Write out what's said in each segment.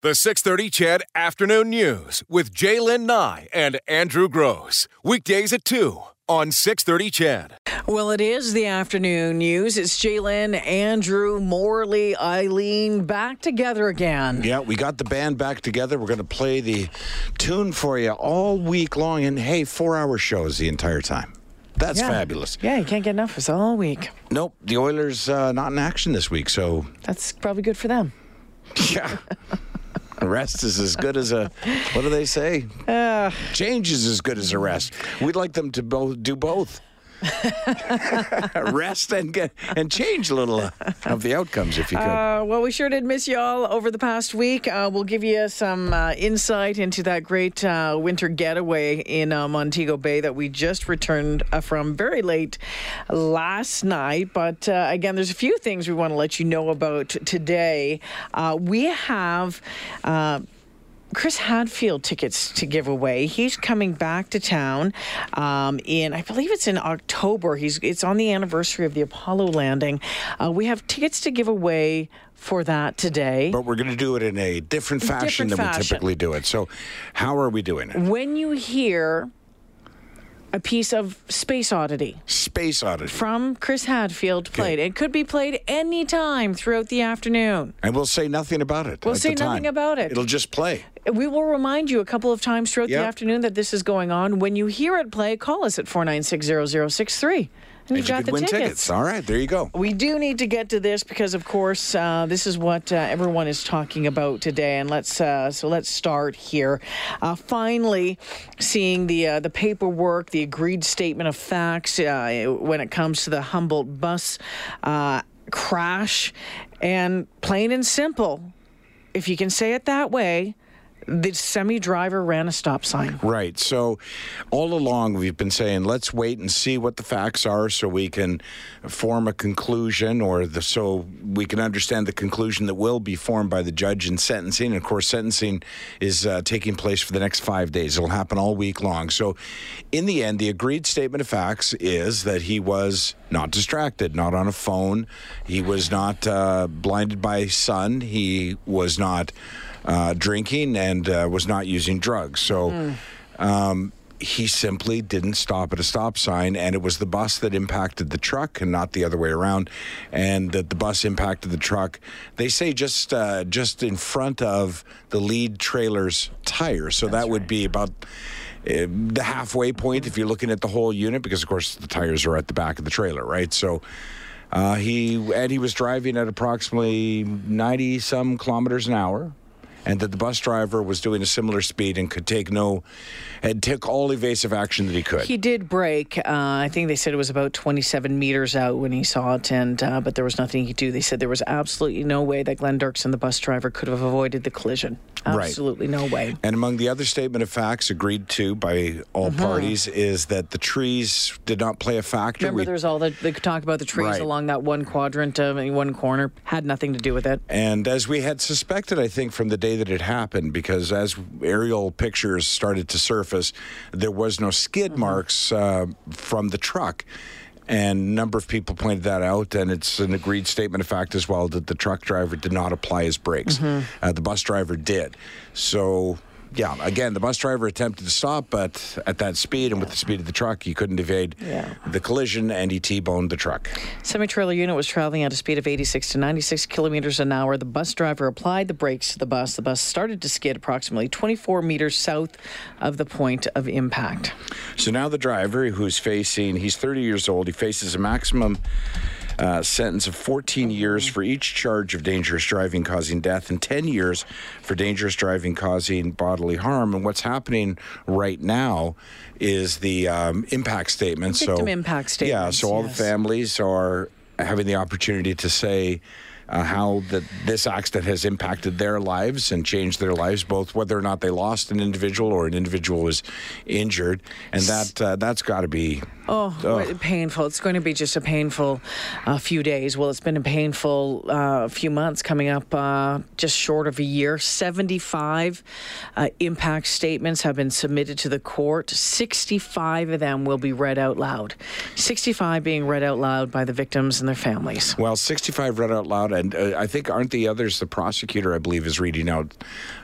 The 630 CHED Afternoon News with Jaylen Nye and Andrew Gross. Weekdays at 2 on 630 CHED. Well, it is the afternoon news. It's Jaylen, Andrew, Morley, Eileen back together again. Yeah, we got the band back together. We're going to play the tune for you all week long. And hey, four hour shows the entire time. That's Yeah. fabulous. Yeah, you can't get enough of us all week. Nope, the Oilers uh, not in action this week. So, That's probably good for them. yeah. Rest is as good as a, what do they say? Uh, Change is as good as a rest. We'd like them to both do both. rest and get and change a little of the outcomes if you could. Uh, well, we sure did miss you all over the past week. Uh, we'll give you some uh, insight into that great uh, winter getaway in uh, Montego Bay that we just returned uh, from very late last night. But again, there's a few things we want to let you know about today. We have. Chris Hadfield tickets to give away. He's coming back to town um, in, I believe it's in October. He's it's on the anniversary of the Apollo landing. Uh, we have tickets to give away for that today. But we're going to do it in a different fashion Different than we typically do it. So, how are we doing it? When you hear a piece of Space Oddity Space Oddity. from Chris Hadfield played, it could be played any time throughout the afternoon. And we'll say nothing about it. We'll say nothing about it. It'll just play. We will remind you a couple of times throughout the afternoon that this is going on. When you hear it play, call us at 4960063. And And you've you got could the win tickets. tickets. All right, there you go. We do need to get to this because, of course, uh, this is what uh, everyone is talking about today. And let's uh, so let's start here. Uh, finally, seeing the uh, the paperwork, the agreed statement of facts uh, when it comes to the Humboldt bus uh, crash, and plain and simple, if you can say it that way, the semi driver ran a stop sign. Right. So, all along we've been saying let's wait and see what the facts are, so we can form a conclusion, or the so we can understand the conclusion that will be formed by the judge in sentencing. And of course, sentencing is uh, taking place for the next five days. It'll happen all week long. So, in the end, the agreed statement of facts is that he was not distracted, not on a phone. He was not uh, blinded by sun. He was not uh, drinking and uh, was not using drugs. So um, he simply didn't stop at a stop sign, and it was the bus that impacted the truck and not the other way around. And that the bus impacted the truck. They say just uh, just in front of the lead trailer's tire. So that would be about. Uh, the halfway point, if you're looking at the whole unit, because of course the tires are at the back of the trailer, right? So, uh, he and he was driving at approximately 90 some kilometers an hour, and that the bus driver was doing a similar speed and could take no, had took all evasive action that he could. He did break. Uh, I think they said it was about 27 meters out when he saw it, and uh, but there was nothing he could do. They said there was absolutely no way that Glenn Dirksen, the bus driver, could have avoided the collision. Right. Absolutely no way. and among the other statement of facts agreed to by all Mm-hmm. parties is that the trees did not play a factor. Remember, We- there's all the, the talk about the trees Right. along that one quadrant, uh, one corner, had nothing to do with it. And as we had suspected, I think, from the day that it happened, because as aerial pictures started to surface, there was no skid marks uh, from the truck. And a number of people pointed that out, and it's an agreed statement of fact as well that the truck driver did not apply his brakes. Uh, the bus driver did. So, yeah, again, the bus driver attempted to stop, but at that speed and with the speed of the truck, he couldn't evade Yeah. the collision and he T boned the truck. Semi trailer unit was traveling at a speed of 86 to 96 kilometers an hour. The bus driver applied the brakes to the bus. The bus started to skid approximately 24 meters south of the point of impact. So now the driver, who's facing, he's 30 years old, he faces a maximum uh, sentence of 14 years for each charge of dangerous driving causing death and 10 years for dangerous driving causing bodily harm. And what's happening right now is the um, impact statement. Victim so, impact Yeah, statements, so all yes. the families are having the opportunity to say, uh, how that this accident has impacted their lives and changed their lives, both whether or not they lost an individual or an individual was injured, and that uh, that's got to be Oh, painful. It's going to be just a painful uh, few days. Well, it's been a painful uh, few months coming up uh, just short of a year. 75 uh, impact statements have been submitted to the court. 65 of them will be read out loud. 65 being read out loud by the victims and their families. Well, 65 read out loud, and uh, I think aren't the others? The prosecutor, I believe, is reading out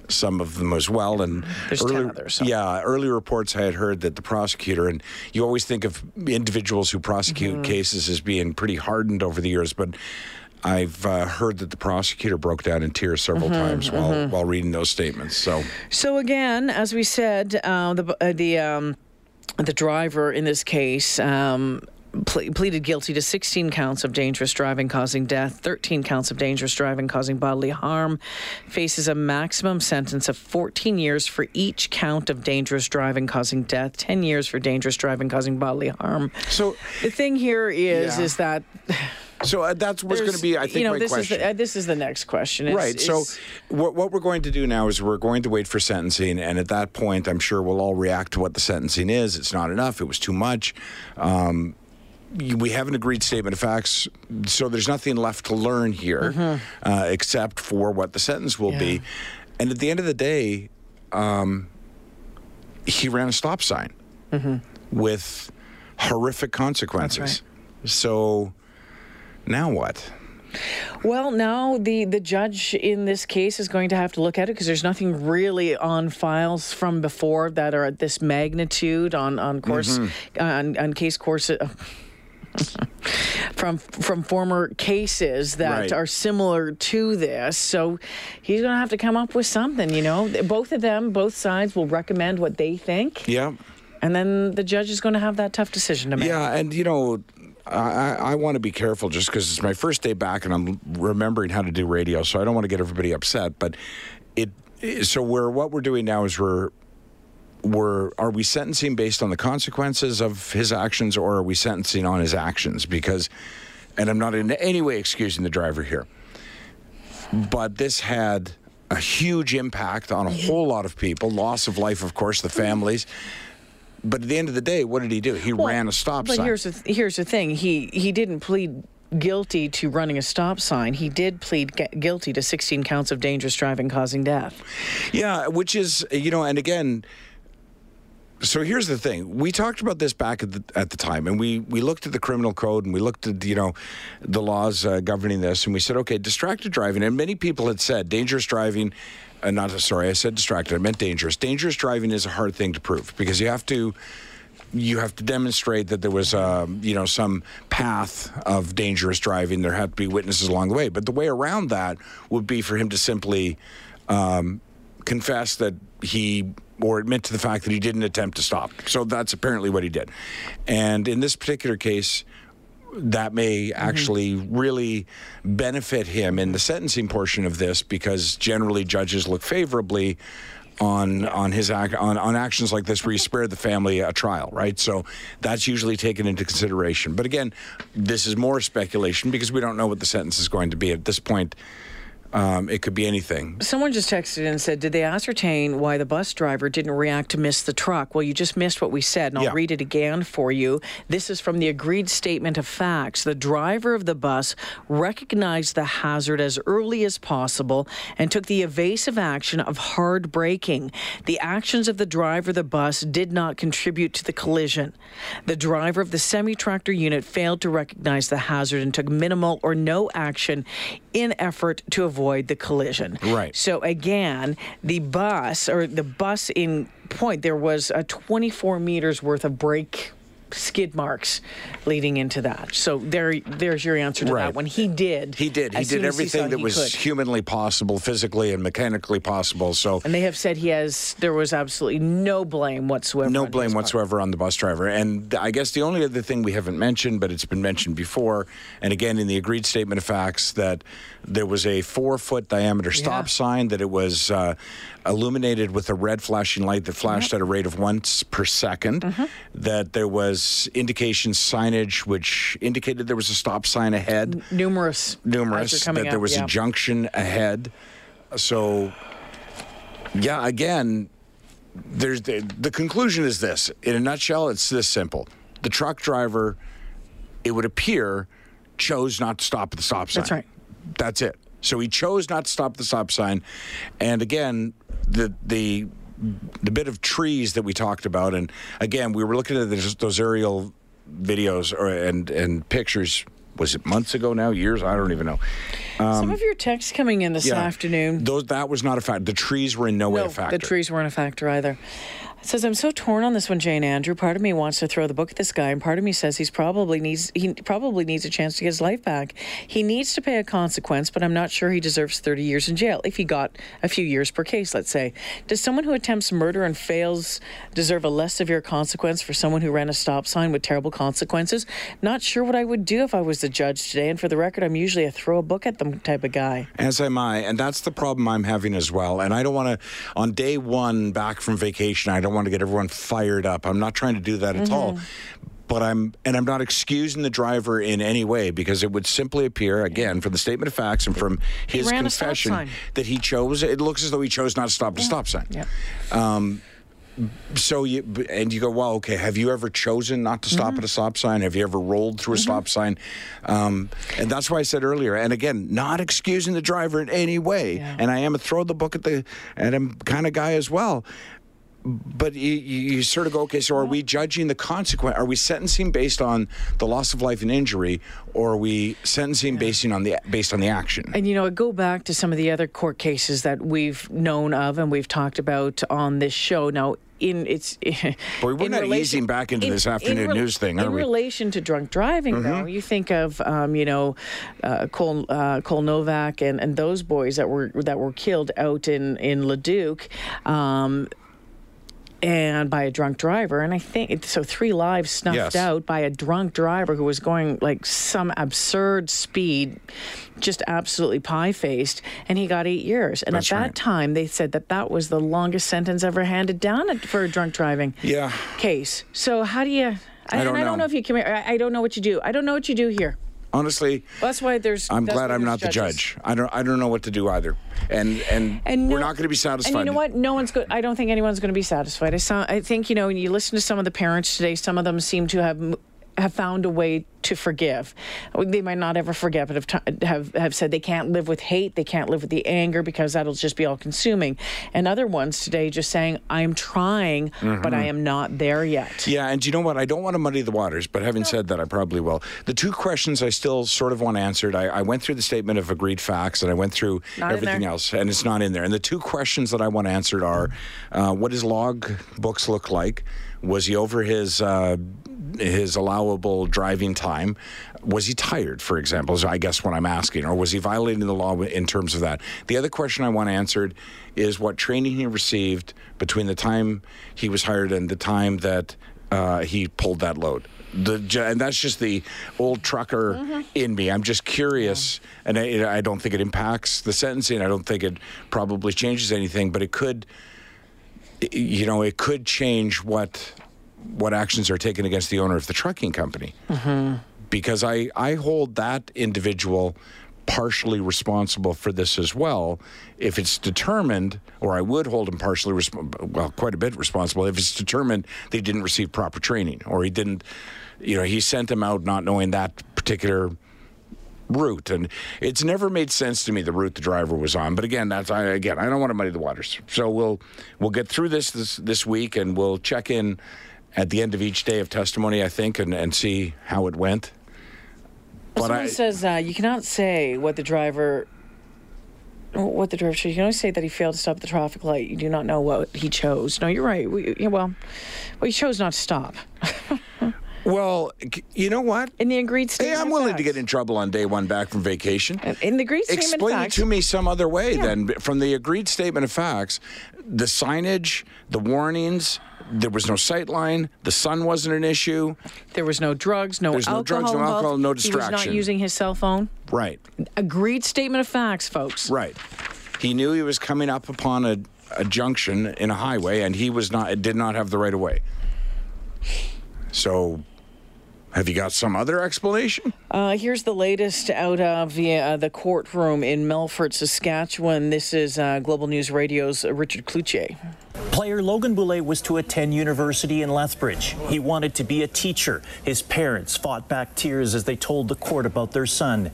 some of them as well. And There's 10 others, so- Yeah, early reports I had heard that the prosecutor, and you always think of individuals who prosecute Mm-hmm. cases as being pretty hardened over the years, but. I've uh, heard that the prosecutor broke down in tears several Mm-hmm, times while while reading those statements. So So again, as we said, uh, the uh, the um, the driver in this case. Um, ple- Pleaded guilty to 16 counts of dangerous driving causing death, 13 counts of dangerous driving causing bodily harm, faces a maximum sentence of 14 years for each count of dangerous driving causing death, 10 years for dangerous driving causing bodily harm. so The thing here is, Yeah. is that so uh, that's what's going to be. I think you know my this question. is the, uh, this is the next question. It's- Right. So, what, what we're going to do now is we're going to wait for sentencing, and at that point, I'm sure we'll all react to what the sentencing is. It's not enough. It was too much. Um, we have an agreed statement of facts, so there's nothing left to learn here, uh, except for what the sentence will Mm-hmm. Yeah. be. And at the end of the day, um, he ran a stop sign Mm-hmm. with horrific consequences. So now what? Well, now the, the judge in this case is going to have to look at it because there's nothing really on files from before that are at this magnitude on on course on, on case course. From from former cases that Right. are similar to this, so he's going to have to come up with something. You know, both of them, both sides will recommend what they think, Yeah. and then the judge is going to have that tough decision to make. Yeah, and you know, I, I, I want to be careful just because it's my first day back and I'm remembering how to do radio, so I don't want to get everybody upset. But it, so we're what we're doing now is we're we're are we sentencing based on the consequences of his actions or are we sentencing on his actions? Because, and I'm not in any way excusing the driver here, but this had a huge impact on a whole lot of people. Loss of life, of course, the families. But at the end of the day, what did he do? He Well, ran a stop but sign. But here's the th- here's the thing. He he didn't plead guilty to running a stop sign. He did plead gu- guilty to 16 counts of dangerous driving causing death. Yeah, which is you know, and again, so here's the thing: we talked about this back at the at the time, and we we looked at the criminal code and we looked at you know the laws uh, governing this, and we said, okay, distracted driving, and many people had said dangerous driving. Uh, not sorry, I said distracted. I meant dangerous. Dangerous driving is a hard thing to prove because you have to you have to demonstrate that there was, um, you know, some path of dangerous driving. There had to be witnesses along the way. But the way around that would be for him to simply um, confess that he or admit to the fact that he didn't attempt to stop. So that's apparently what he did. And in this particular case, that may mm-hmm. actually really benefit him in the sentencing portion of this because generally judges look favorably on on his act on, on actions like this where you spare the family a trial right so that's usually taken into consideration but again this is more speculation because we don't know what the sentence is going to be at this point um, it could be anything Someone just texted and said, Did they ascertain why the bus driver didn't react to miss the truck? Well, you just missed what we said, and I'll Yeah. read it again for you. This is from the agreed statement of facts. The driver of the bus recognized the hazard as early as possible and took the evasive action of hard braking. The actions of the driver of the bus did not contribute to the collision. The driver of the semi tractor unit failed to recognize the hazard and took minimal or no action in effort to avoid the collision. Right. So again, the bus or the bus in point, there was a 24 meters worth of brake skid marks leading into that. So there, there's your answer to Right. that one. He did. he did he did everything saw that was could. humanly possible physically and mechanically possible so And they have said he has. There was absolutely no blame whatsoever. No blame whatsoever on the bus driver. And I guess the only other thing we haven't mentioned, but it's been mentioned before, and again in the agreed statement of facts, that there was a four foot diameter stop Yeah. sign, that it was uh, illuminated with a red flashing light that flashed at a rate of once per 2nd Mm-hmm. that there was indication signage which indicated there was a stop sign ahead Numerous. numerous that coming there up, was yeah. a junction ahead. So, yeah, again, there's the, the conclusion is this. In a nutshell, it's this simple. the truck driver, it would appear, chose not to stop at the stop sign. That's right. That's it. So he chose not to stop the stop sign, and again, the the the bit of trees that we talked about, and again, we were looking at those, those aerial videos or and and pictures. Was it months ago now? Years? I don't even know. Some of your texts coming in this Um, Yeah. afternoon. Those that was not a fact. The trees were in no, way a factor. the trees weren't a factor either. Says I'm so torn on this one, Jane Andrew. Part of me wants to throw the book at this guy, and part of me says he's probably needs he probably needs a chance to get his life back. He needs to pay a consequence, but I'm not sure he deserves 30 years in jail if he got a few years per case. Let's say, does someone who attempts murder and fails deserve a less severe consequence for someone who ran a stop sign with terrible consequences? Not sure what I would do if I was the judge today. And for the record, I'm usually a throw a book at them type of guy. As am I, and that's the problem I'm having as well. And I don't want to, on day one back from vacation, I don't want to get everyone fired up. I'm not trying to do that at all. But I'm, and I'm not excusing the driver in any way because it would simply appear, again, from the statement of facts and from his ran a stop confession, that he chose. It looks as though he chose not to stop at a stop sign. Yeah. Um, So you and you go, well, okay. Have you ever chosen not to stop Mm-hmm. at a stop sign? Have you ever rolled through a stop sign? Um, and that's why I said earlier. And again, not excusing the driver in any way. Yeah. And I am a throw the book at the at him kind of guy as well. But you, you you sort of go, okay. So are we judging the consequence? Are we sentencing based on the loss of life and injury, or are we sentencing based on the based on the action? And you know, go back to some of the other court cases that we've known of and we've talked about on this show. Now, in it's Boy, we're in not relation- easing back into this afternoon rel- news thing, are in we? Mm-hmm. relation to drunk driving, though, you think of um, you know uh, Cole uh, Cole Novak and, and those boys that were that were killed out in in Leduc. Um, and by a drunk driver, and I think so. Three lives snuffed Yes. out by a drunk driver who was going like some absurd speed, just absolutely pie faced, and he got eight years. And That's at that time, they said that that was the longest sentence ever handed down for a drunk driving Yeah. case. So how do you? I, I don't and I don't know. know if you can. I don't know what you do. I don't know what you do here. Honestly, That's why there's. I'm glad I'm not the judge. I don't. I don't know what to do either. And and, And we're not going to be satisfied. And you know what? No one's good. I don't think anyone's going to be satisfied. I, saw, I think you know. When you listen to some of the parents today, some of them seem to have m- have found a way to forgive. They might not ever forget, but have have have said they can't live with hate. They can't live with the anger because that'll just be all consuming. And other ones today just saying, "I'm trying, but I am not there yet." Yeah, and you know what? I don't want to muddy the waters, but having said that, I probably will. The two questions I still sort of want answered. I, I went through the statement of agreed facts, and I went through Not everything else, and it's not in there. And the two questions that I want answered are: uh, What does log books look like? Was he over his uh, his allowable driving time? Was he tired, for example? Is I guess what I'm asking, or was he violating the law in terms of that? The other question I want answered is what training he received between the time he was hired and the time that uh, he pulled that load. The, and that's just the old trucker Mm-hmm. in me. I'm just curious, and I, I don't think it impacts the sentencing. I don't think it probably changes anything, but it could you know, it could change what what actions are taken against the owner of the trucking company. Mm-hmm. Because I I hold that individual partially responsible for this as well. If it's determined or I would hold him partially resp- well quite a bit responsible if it's determined they didn't receive proper training or he didn't you know he sent him out not knowing that particular route. And it's never made sense to me the route the driver was on. But again that's I again I don't want to muddy the waters. So we'll we'll get through this this this week and we'll check in at the end of each day of testimony I think and and see how it went but Someone I says uh, you cannot say what the driver. What the driver should. You can only say that he failed to stop at the traffic light. You do not know what he chose. No, you're right. We, well, well, he chose not to stop. well you know what In the agreed statement. hey. I'm willing to get in trouble on day 1 back from vacation In the agreed statement of Explain it to me some other way then. From the agreed statement of facts, the signage, the warnings, there was no sight line, the sun wasn't an issue. There was no drugs, no There's no alcohol. drugs, no involved. alcohol, no He was not using his cell phone. Right, Agreed statement of facts, folks. right. He knew he was coming up upon a, a junction in a highway and he was not did not have the right of way. So have you got some other explanation? Uh, here's the latest out of the, uh, the courtroom in Melfort, Saskatchewan. This is uh, Global News Radio's Richard Cloutier. Player Logan Boulet was to attend university in Lethbridge. He wanted to be a teacher. His parents fought back tears as they told the court about their son.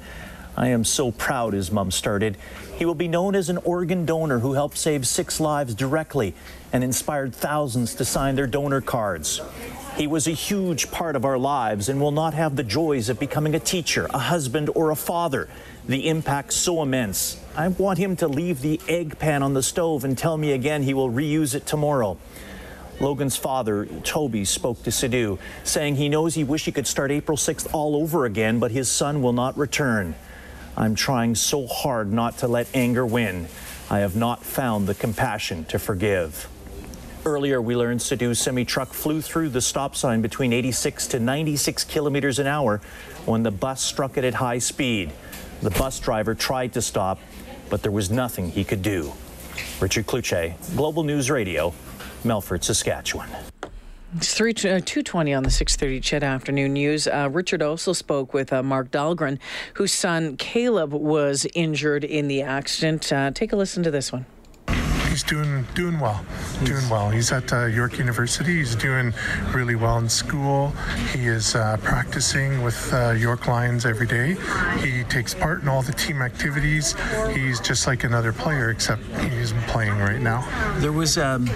I am so proud, his mom started. He will be known as an organ donor who helped save six lives directly and inspired thousands to sign their donor cards. He was a huge part of our lives and will not have the joys of becoming a teacher, a husband, or a father. The impact so immense. I want him to leave the egg pan on the stove and tell me again he will reuse it tomorrow. Logan's father, Toby, spoke to Sidhu, saying he knows he wish he could start April 6th all over again, but his son will not return. I'm trying so hard not to let anger win. I have not found the compassion to forgive. Earlier, we learned Sidhu's semi truck flew through the stop sign between 86 to 96 kilometers an hour when the bus struck it at high speed. The bus driver tried to stop, but there was nothing he could do. Richard Cloutier, Global News Radio, Melfort, Saskatchewan. It's three uh, two twenty on the six thirty CHED Afternoon News. Uh, Richard also spoke with uh, Mark Dahlgren, whose son Caleb was injured in the accident. Uh, take a listen to this one he's doing doing well, doing well. He's at uh, York University. He's doing really well in school. He is uh, practicing with uh, York Lions every day. He takes part in all the team activities. He's just like another player, except he isn't playing right now. There was um,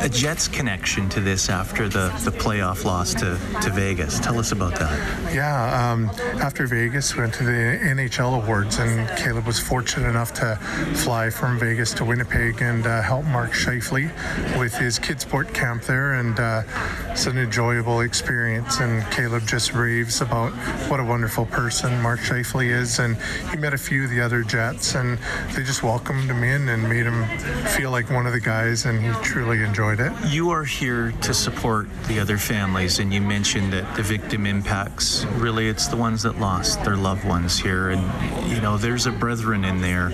a Jets connection to this after the, the playoff loss to, to Vegas. Tell us about that. Yeah, um, after Vegas, we went to the NHL Awards, and Caleb was fortunate enough to fly from Vegas to Winnipeg and uh, help Mark Scheifele with his Kidsport camp there. And uh, it's an enjoyable experience. And Caleb just raves about what a wonderful person Mark Scheifele is. And he met a few of the other Jets, and they just welcomed him in and made him feel like one of the guys, and he truly enjoyed it. You are here to support the other families, and you mentioned that the victim impacts really it's the ones that lost their loved ones here. And, you know, there's a brethren in there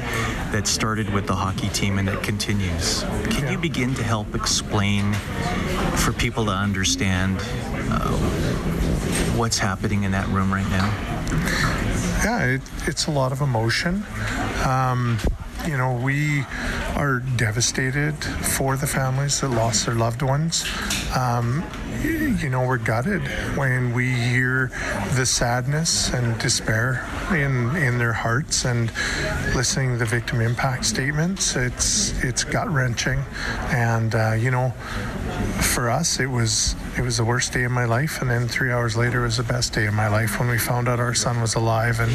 that started with the hockey team and that can continues. Can you begin to help explain for people to understand uh, what's happening in that room right now? Yeah, it, it's a lot of emotion. Um, you know, we are devastated for the families that lost their loved ones. Um, you know, we're gutted when we hear the sadness and despair in in their hearts and listening to the victim impact statements. It's it's gut wrenching, and uh, you know, for us, it was it was the worst day of my life, and then three hours later was the best day of my life when we found out our son was alive, and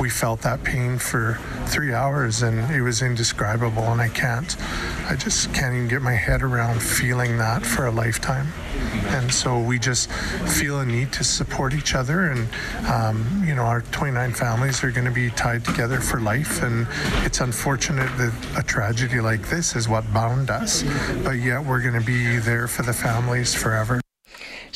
we felt that pain for three hours, and it was indescribable, and I can't, I just can't even get my head around feeling that for a lifetime. And so we just feel a need to support each other. And, um, you know, our 29 families are going to be tied together for life. And it's unfortunate that a tragedy like this is what bound us. But yet we're going to be there for the families forever.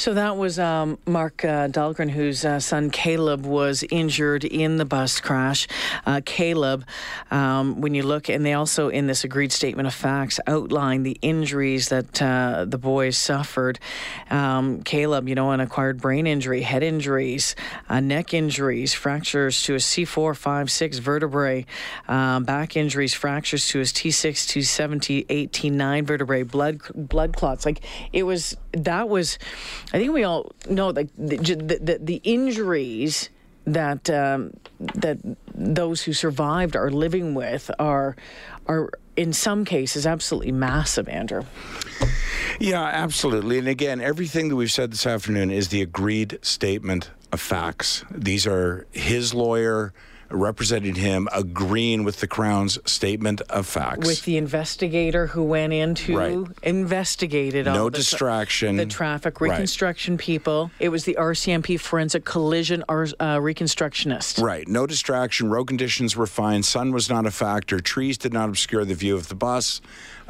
So that was um, Mark uh, Dahlgren, whose uh, son Caleb was injured in the bus crash. Uh, Caleb, um, when you look, and they also in this agreed statement of facts outline the injuries that uh, the boys suffered. Um, Caleb, you know, an acquired brain injury, head injuries, uh, neck injuries, fractures to his C4, 5, 6 vertebrae, um, back injuries, fractures to his T6, T7, T8, T9 vertebrae, blood blood clots. Like it was that was I think we all know like the, the, the injuries that um, that those who survived are living with are are in some cases absolutely massive, Andrew. Yeah, absolutely. And again, everything that we've said this afternoon is the agreed statement of facts. These are his lawyer representing him agreeing with the Crown's statement of facts. With the investigator who went in to right. investigated no the distraction, the traffic reconstruction right. people. It was the RCMP forensic collision uh, reconstructionist. Right. No distraction. Road conditions were fine. Sun was not a factor. Trees did not obscure the view of the bus.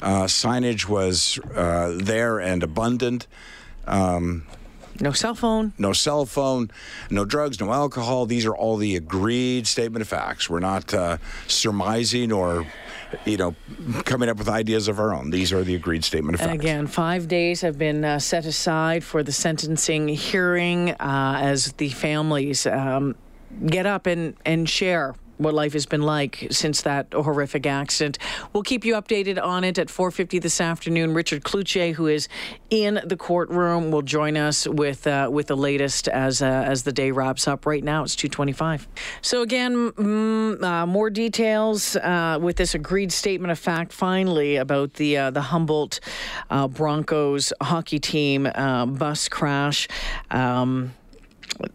Uh, signage was uh, there and abundant. Um, no cell phone. No cell phone, no drugs, no alcohol. These are all the agreed statement of facts. We're not uh, surmising or you know, coming up with ideas of our own. These are the agreed statement of facts. And again, five days have been uh, set aside for the sentencing hearing uh, as the families um, get up and, and share what life has been like since that horrific accident. We'll keep you updated on it at 4:50 this afternoon. Richard Cloutier, who is in the courtroom, will join us with uh, with the latest as uh, as the day wraps up. Right now, it's 2:25. So again, mm, uh, more details uh, with this agreed statement of fact. Finally, about the uh, the Humboldt uh, Broncos hockey team bus crash. Um,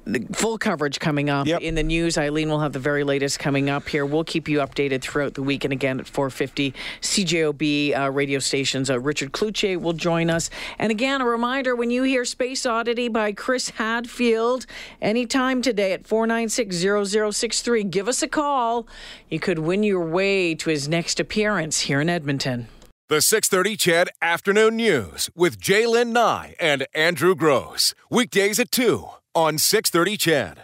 the full coverage coming up yep. in the news. Eileen will have the very latest coming up here. We'll keep you updated throughout the week and again at 450 CJOB uh, radio stations. Uh, Richard Cloutier will join us. And again, a reminder when you hear Space Oddity by Chris Hadfield anytime today at 496 0063, give us a call. You could win your way to his next appearance here in Edmonton. The 630 CHED Afternoon News with Jaylen Nye and Andrew Gross. Weekdays at 2 on 630 CHED.